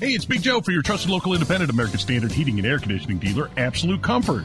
Hey, it's Big Joe for your trusted local independent American Standard heating and air conditioning dealer, Absolute Comfort.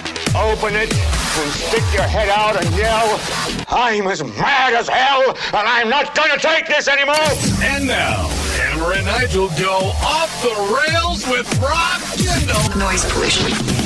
open it, and stick your head out and yell, I'm as mad as hell, and I'm not to take this anymore. And now, Hammer and Nigel go off the rails with Rob Kendall. Noise pollution.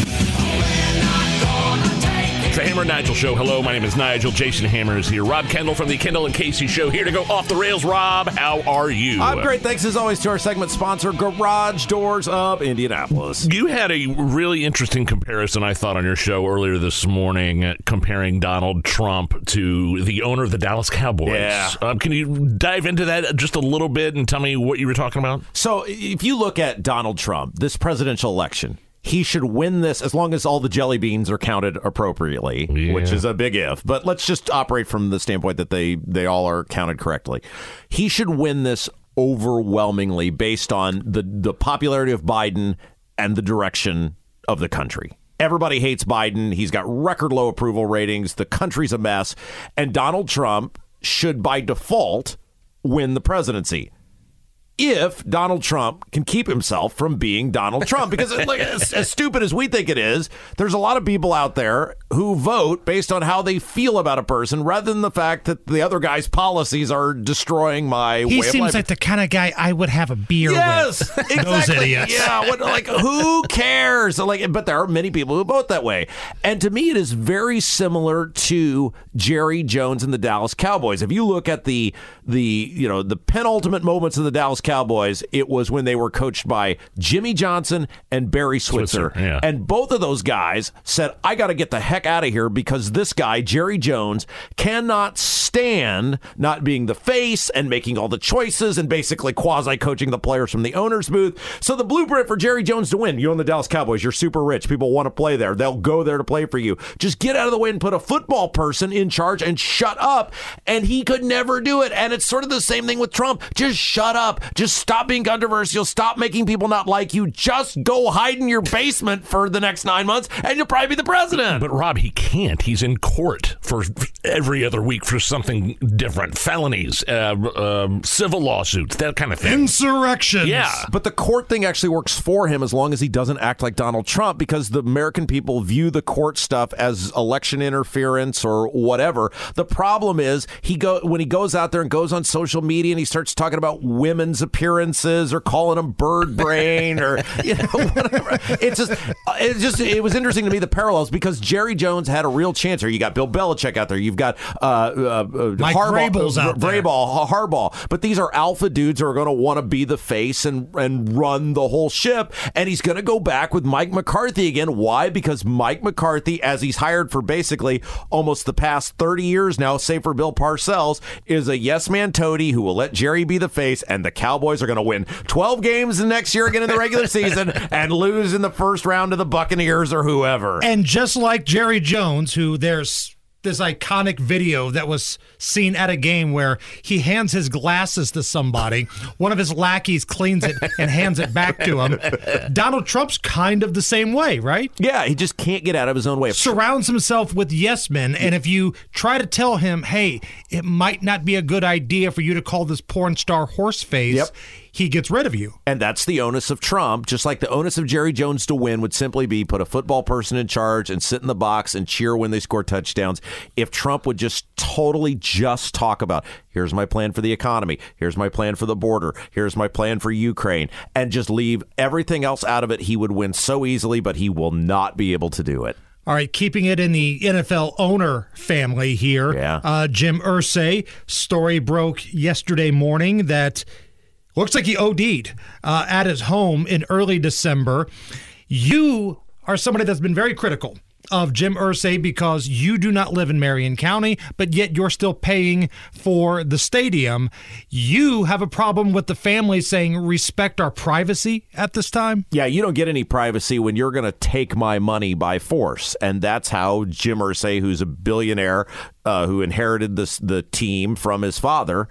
The Hammer and Nigel Show. Hello, my name is Nigel. Jason Hammer is here. Rob Kendall from the Kendall and Casey Show here to go off the rails. Rob, how are you? I'm great. Thanks as always to our segment sponsor, Garage Doors of Indianapolis. You had a really interesting comparison, I thought, on your show earlier this morning, uh, comparing Donald Trump to the owner of the Dallas Cowboys. Yeah. Um, can you dive into that just a little bit and tell me what you were talking about? So, if you look at Donald Trump, this presidential election, he should win this as long as all the jelly beans are counted appropriately, Yeah. which is a big if. But let's just operate from the standpoint that they they all are counted correctly. He should win this overwhelmingly based on the the popularity of Biden and the direction of the country. Everybody hates Biden. He's got record low approval ratings. The country's a mess, and Donald Trump should by default win the presidency if Donald Trump can keep himself from being Donald Trump. Because like, as, as stupid as we think it is, there's a lot of people out there who vote based on how they feel about a person rather than the fact that the other guy's policies are destroying my He way of seems like the kind of guy I would have a beer Yes, with. exactly. Those idiots. Yeah, what, like who cares? Like, but there are many people who vote that way, and to me, it is very similar to Jerry Jones and the Dallas Cowboys. If you look at the the you know the penultimate moments of the Dallas Cowboys, it was when they were coached by Jimmy Johnson and Barry Switzer, Switzer, yeah. and both of those guys said, "I got to get the heck out of here because this guy Jerry Jones cannot stand not being the face and making all the choices and basically quasi coaching the players from the owner's booth." So the blueprint for Jerry Jones to win, you own the Dallas Cowboys, you're super rich, people want to play there, they'll go there to play for you. Just get out of the way and put a football person in charge and shut up. And he could never do it. And it's sort of the same thing with Trump. Just shut up. Just stop being controversial. Stop making people not like you. Just go hide in your basement for the next nine months, and you'll probably be the president. But Rob, he can't. He's in court for every other week for something different, felonies, uh, um, civil lawsuits, that kind of thing. Insurrections. Yeah. But the court thing actually works for him as long as he doesn't act like Donald Trump because the American people view the court stuff as election interference or whatever. The problem is he go when he goes out there and goes on social media and he starts talking about women's appearances or calling them bird brain or you know whatever. It's just it's just it was interesting to me the parallels because Jerry Jones had a real chance here. You got Bill Belichick out there. You've got uh, uh, uh, Mike Harbaugh, Vrabel's out there. Vrabel, Harbaugh. But these are alpha dudes who are going to want to be the face and and run the whole ship. And he's going to go back with Mike McCarthy again. Why? Because Mike McCarthy, as he's hired for basically almost the past 30 years now, save for Bill Parcells, is a yes man toady who will let Jerry be the face. And the Cowboys are going to win 12 games the next year again in the regular season and lose in the first round to the Buccaneers or whoever. And just like Jerry Jones, who there's this iconic video that was seen at a game where he hands his glasses to somebody. One of his lackeys cleans it and hands it back to him. Donald Trump's kind of the same way, right? yeah, he just can't get out of his own way. Surrounds himself with yes men. And if you try to tell him, hey, it might not be a good idea for you to call this porn star horseface, Yep. He gets rid of you. And that's the onus of Trump, just like the onus of Jerry Jones to win would simply be put a football person in charge and sit in the box and cheer when they score touchdowns. If Trump would just totally just talk about, here's my plan for the economy, here's my plan for the border, here's my plan for Ukraine, and just leave everything else out of it, he would win so easily, but he will not be able to do it. All right, keeping it in the NFL owner family here. Yeah. Uh, Jim Irsay, story broke yesterday morning that looks like he OD'd uh, at his home in early December. You are somebody that's been very critical of Jim Irsay because you do not live in Marion County, but yet you're still paying for the stadium. You have a problem with the family saying respect our privacy at this time? Yeah, you don't get any privacy when you're going to take my money by force. And that's how Jim Irsay, who's a billionaire uh, who inherited this, the team from his father,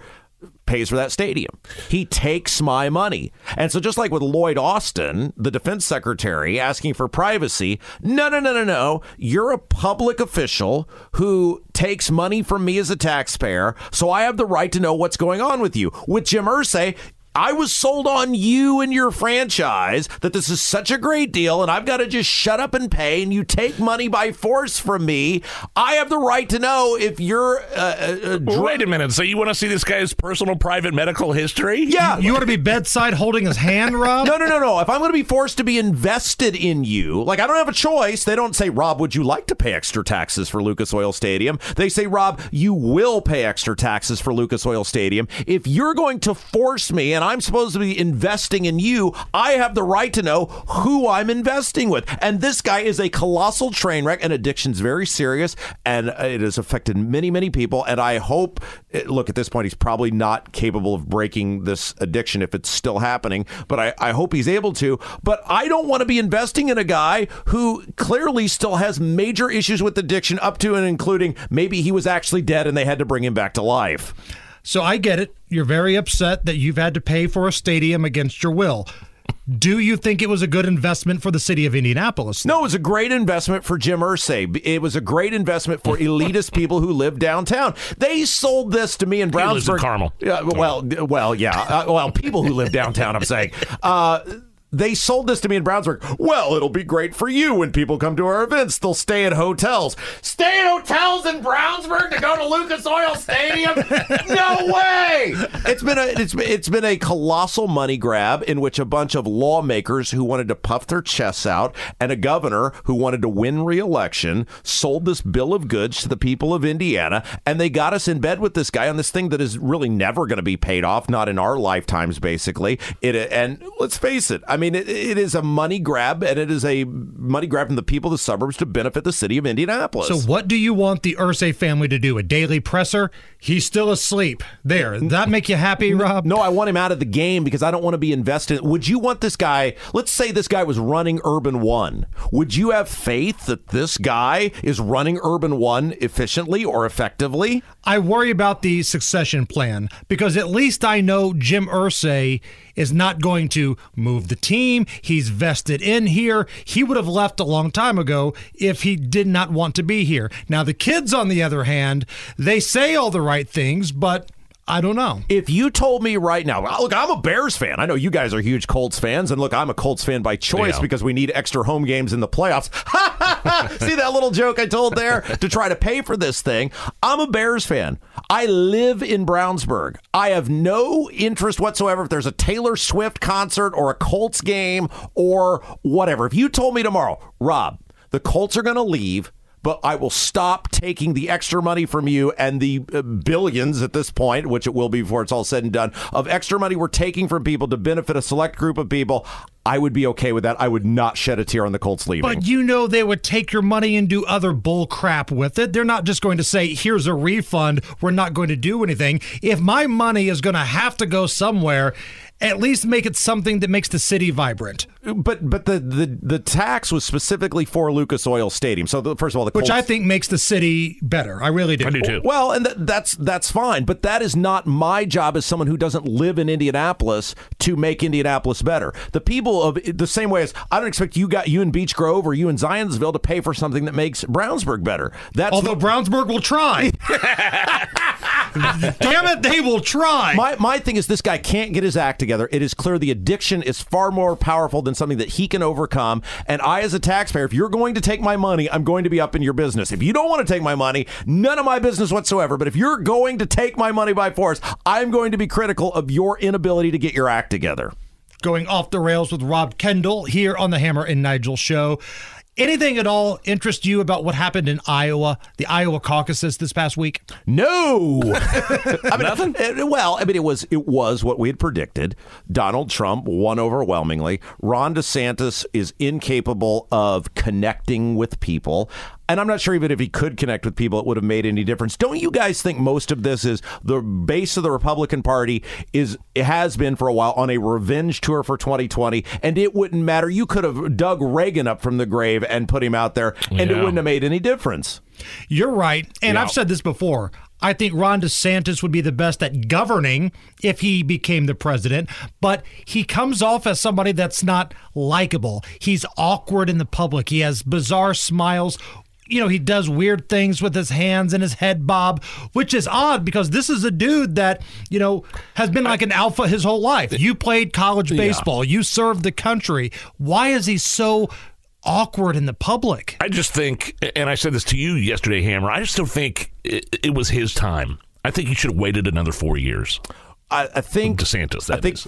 pays for that stadium. He takes my money. And so just like with Lloyd Austin, the defense secretary asking for privacy, no no no no no, you're a public official who takes money from me as a taxpayer, so I have the right to know what's going on with you. With Jim Irsay, I was sold on you and your franchise that this is such a great deal, and I've got to just shut up and pay, and you take money by force from me. I have the right to know if you're. Uh, uh, well, wait a minute. So you want to see this guy's personal, private medical history? Yeah. You want to be bedside holding his hand, Rob? no, no, no, no. If I'm going to be forced to be invested in you, like I don't have a choice. They don't say, Rob, would you like to pay extra taxes for Lucas Oil Stadium? They say, Rob, you will pay extra taxes for Lucas Oil Stadium. If you're going to force me, and I'm supposed to be investing in you, I have the right to know who I'm investing with. And this guy is a colossal train wreck, and addiction's very serious, and it has affected many, many people. And I hope, look, at this point, he's probably not capable of breaking this addiction if it's still happening, but I, I hope he's able to. But I don't want to be investing in a guy who clearly still has major issues with addiction, up to and including maybe he was actually dead and they had to bring him back to life. So I get it. You're very upset that you've had to pay for a stadium against your will. Do you think it was a good investment for the city of Indianapolis? No, it was a great investment for Jim Irsay. It was a great investment for elitist people who live downtown. They sold this to me in Brownsburg. He lives in Carmel. Yeah, well, well, yeah. Uh, well, people who live downtown, I'm saying. Uh, they sold this to me in Brownsburg. Well, it'll be great for you when people come to our events. They'll stay at hotels. Stay at hotels in Brownsburg to go to Lucas Oil Stadium? no way! It's been a it's it's been a colossal money grab in which a bunch of lawmakers who wanted to puff their chests out and a governor who wanted to win re-election sold this bill of goods to the people of Indiana, and they got us in bed with this guy on this thing that is really never going to be paid off, not in our lifetimes, basically. It and let's face it, I mean mean, it, it is a money grab, and it is a money grab from the people of the suburbs to benefit the city of Indianapolis. So, what do you want the Irsay family to do? A daily presser? He's still asleep. There. Does that make you happy, Rob? No, I want him out of the game because I don't want to be invested. Would you want this guy? Let's say this guy was running Urban One. Would you have faith that this guy is running Urban One efficiently or effectively? I worry about the succession plan because at least I know Jim Irsay is not going to move the team. He's vested in here. He would have left a long time ago if he did not want to be here. Now, the kids, on the other hand, they say all the right things, but I don't know. If you told me right now, look, I'm a Bears fan. I know you guys are huge Colts fans, and look, I'm a Colts fan by choice Yeah. because we need extra home games in the playoffs. See that little joke I told there to try to pay for this thing? I'm a Bears fan. I live in Brownsburg. I have no interest whatsoever if there's a Taylor Swift concert or a Colts game or whatever. If you told me tomorrow, Rob, the Colts are going to leave but I will stop taking the extra money from you and the uh, billions at this point, which it will be before it's all said and done, of extra money we're taking from people to benefit a select group of people. I would be okay with that. I would not shed a tear on the Colts leaving. But you know they would take your money and do other bull crap with it. They're not just going to say, here's a refund. We're not going to do anything. If my money is going to have to go somewhere, at least make it something that makes the city vibrant. But but the, the, the tax was specifically for Lucas Oil Stadium. So the, first of all, the Which Colts, I think makes the city better. I really do. I do too. Well, and th- that's that's fine, but that is not my job as someone who doesn't live in Indianapolis to make Indianapolis better. The people of the same way as I don't expect you got you in Beech Grove or you in Zionsville to pay for something that makes Brownsburg better. That's Although Brownsburg will try. Damn it, they will try. my my thing is this guy can't get his act together. It is clear the addiction is far more powerful than something that he can overcome. And I, as a taxpayer, if you're going to take my money, I'm going to be up in your business. If you don't want to take my money, none of my business whatsoever. But if you're going to take my money by force, I'm going to be critical of your inability to get your act together. Going off the rails with Rob Kendall here on the Hammer and Nigel show. Anything at all interest you about what happened in Iowa, the Iowa caucuses this past week? No, I mean, Nothing. Well, I mean, it was it was what we had predicted. Donald Trump won overwhelmingly. Ron DeSantis is incapable of connecting with people. And I'm not sure even if he could connect with people, it would have made any difference. Don't you guys think most of this is the base of the Republican Party is it has been for a while on a revenge tour for 2020, and it wouldn't matter. You could have dug Reagan up from the grave and put him out there, and it wouldn't have made any difference. You're right. And Yeah. I've said this before. I think Ron DeSantis would be the best at governing if he became the president, but he comes off as somebody that's not likable. He's awkward in the public. He has bizarre smiles. You know, he does weird things with his hands and his head bob, which is odd because this is a dude that, you know, has been like an alpha his whole life. You played college baseball, you served the country. Why is he so awkward in the public? I just think, and I said this to you yesterday, Hammer. I just don't think it, it was his time. I think he should have waited another four years. I, I think DeSantis, I think is.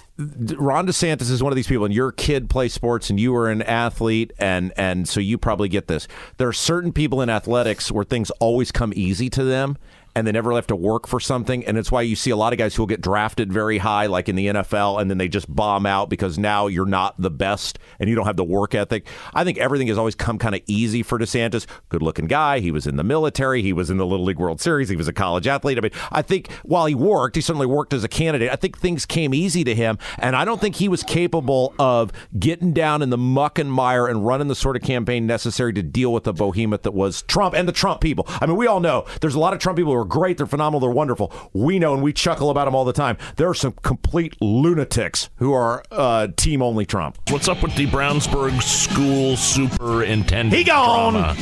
Ron DeSantis is one of these people, and your kid plays sports, and you were an athlete, and and so you probably get this. There are certain people in athletics where things always come easy to them. And they never have to work for something, and it's why you see a lot of guys who will get drafted very high, like in the NFL, and then they just bomb out because now you're not the best and you don't have the work ethic. I think everything has always come kind of easy for DeSantis. Good looking guy. He was in the military. He was in the Little League World Series. He was a college athlete. I mean, I think while he worked, he certainly worked as a candidate. I think things came easy to him, and I don't think he was capable of getting down in the muck and mire and running the sort of campaign necessary to deal with the behemoth that was Trump and the Trump people. I mean, we all know there's a lot of Trump people who are great, they're phenomenal, they're wonderful. We know and we chuckle about them all the time. There are some complete lunatics who are uh, team only Trump. What's up with the Brownsburg school superintendent? He gone. drama?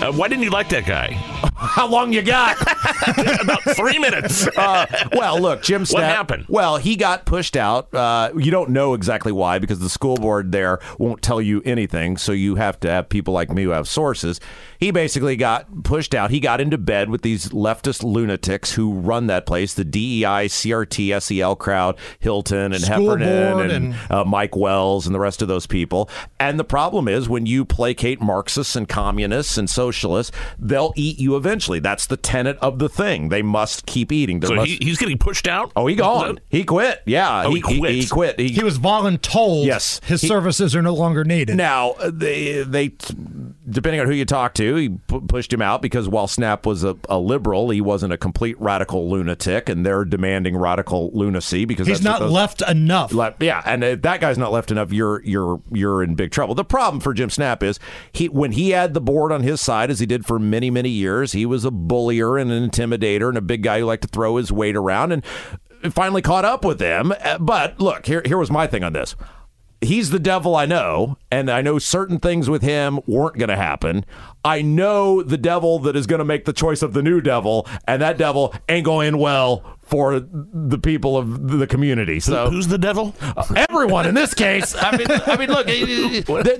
Uh, why didn't you like that guy? How long you got? About three minutes. uh, well, look, Jim Snapp. happened? Well, he got pushed out. Uh, you don't know exactly why because the school board there won't tell you anything. So you have to have people like me who have sources. He basically got pushed out. He got into bed with these leftist lunatics who run that place, the DEI, CRT, SEL crowd, Hilton and School Heffernan and, and- uh, Mike Wells and the rest of those people. And the problem is when you placate Marxists and communists and socialists, they'll eat you eventually. That's the tenet of the thing. They must keep eating. There so must- he, he's getting pushed out? Oh, he gone. He quit. Yeah, Oh, he quit. He, quit. He, He was voluntold. Yes. his He- services are no longer needed. now uh, they they depending on who you talk to, he pu- pushed him out because while Snapp was a, a liberal, he wasn't a complete radical lunatic, and they're demanding radical lunacy because He's that's not those- left enough. Yeah, and if that guy's not left enough, you're you're you're in big trouble. The problem for Jim Snapp is he when he had the board on his side, as he did for many many years, he was a bullier and an intimidator and a big guy who liked to throw his weight around, and finally caught up with them. Uh, But look, here here was my thing on this. He's the devil I know, and I know certain things with him weren't going to happen. I know the devil that is going to make the choice of the new devil, and that devil ain't going well for the people of the community. So Who's the devil? Uh, everyone in this case. I mean, I mean, look,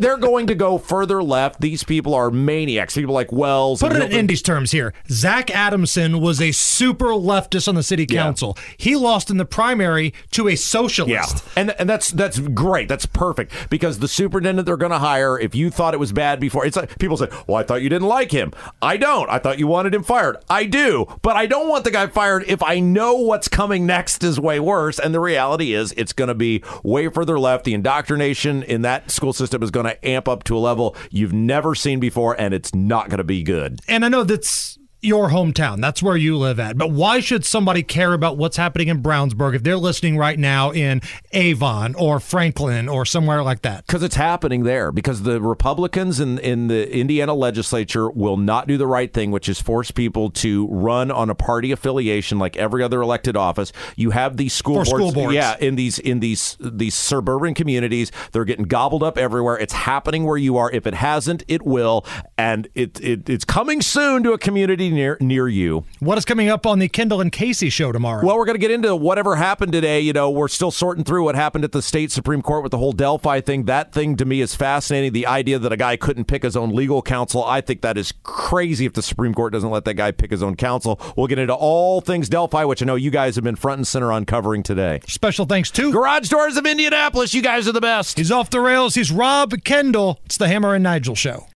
they're- going to go further left. These people are maniacs. People like Wells. Put it in Hilton. Indy's terms here. Zach Adamson was a super leftist on the city Yeah. council. He lost in the primary to a socialist. Yeah, and and that's that's great. That's perfect because the superintendent they're going to hire. If you thought it was bad before, it's like people said, "Well, I thought you didn't like him." I don't. I thought you wanted him fired. I do, but I don't want the guy fired if I know what's coming next is way worse. And the reality is, it's going to be way further left. The indoctrination in that school system is going to amp up to a level you've never seen before, and it's not going to be good. And I know that's your hometown. That's where you live at. But why should somebody care about what's happening in Brownsburg if they're listening right now in Avon or Franklin or somewhere like that? Because it's happening there. Because the Republicans in, in the Indiana legislature will not do the right thing, which is force people to run on a party affiliation like every other elected office. You have these school boards, school boards. yeah, in these in these these suburban communities. They're getting gobbled up everywhere. It's happening where you are. If it hasn't, it will, and it, it it's coming soon to a community near near you. What is coming up on the Kendall and Casey show tomorrow? Well, we're going to get into whatever happened today. You know, we're still sorting through what happened at the state Supreme Court with the whole Delphi thing. That thing to me is fascinating. The idea that a guy couldn't pick his own legal counsel, I think that is crazy if the Supreme Court doesn't let that guy pick his own counsel. We'll get into all things Delphi, which I know you guys have been front and center on covering today. Special thanks to Garage Doors of Indianapolis, you guys are the best. He's off the rails. He's Rob Kendall. It's the Hammer and Nigel show.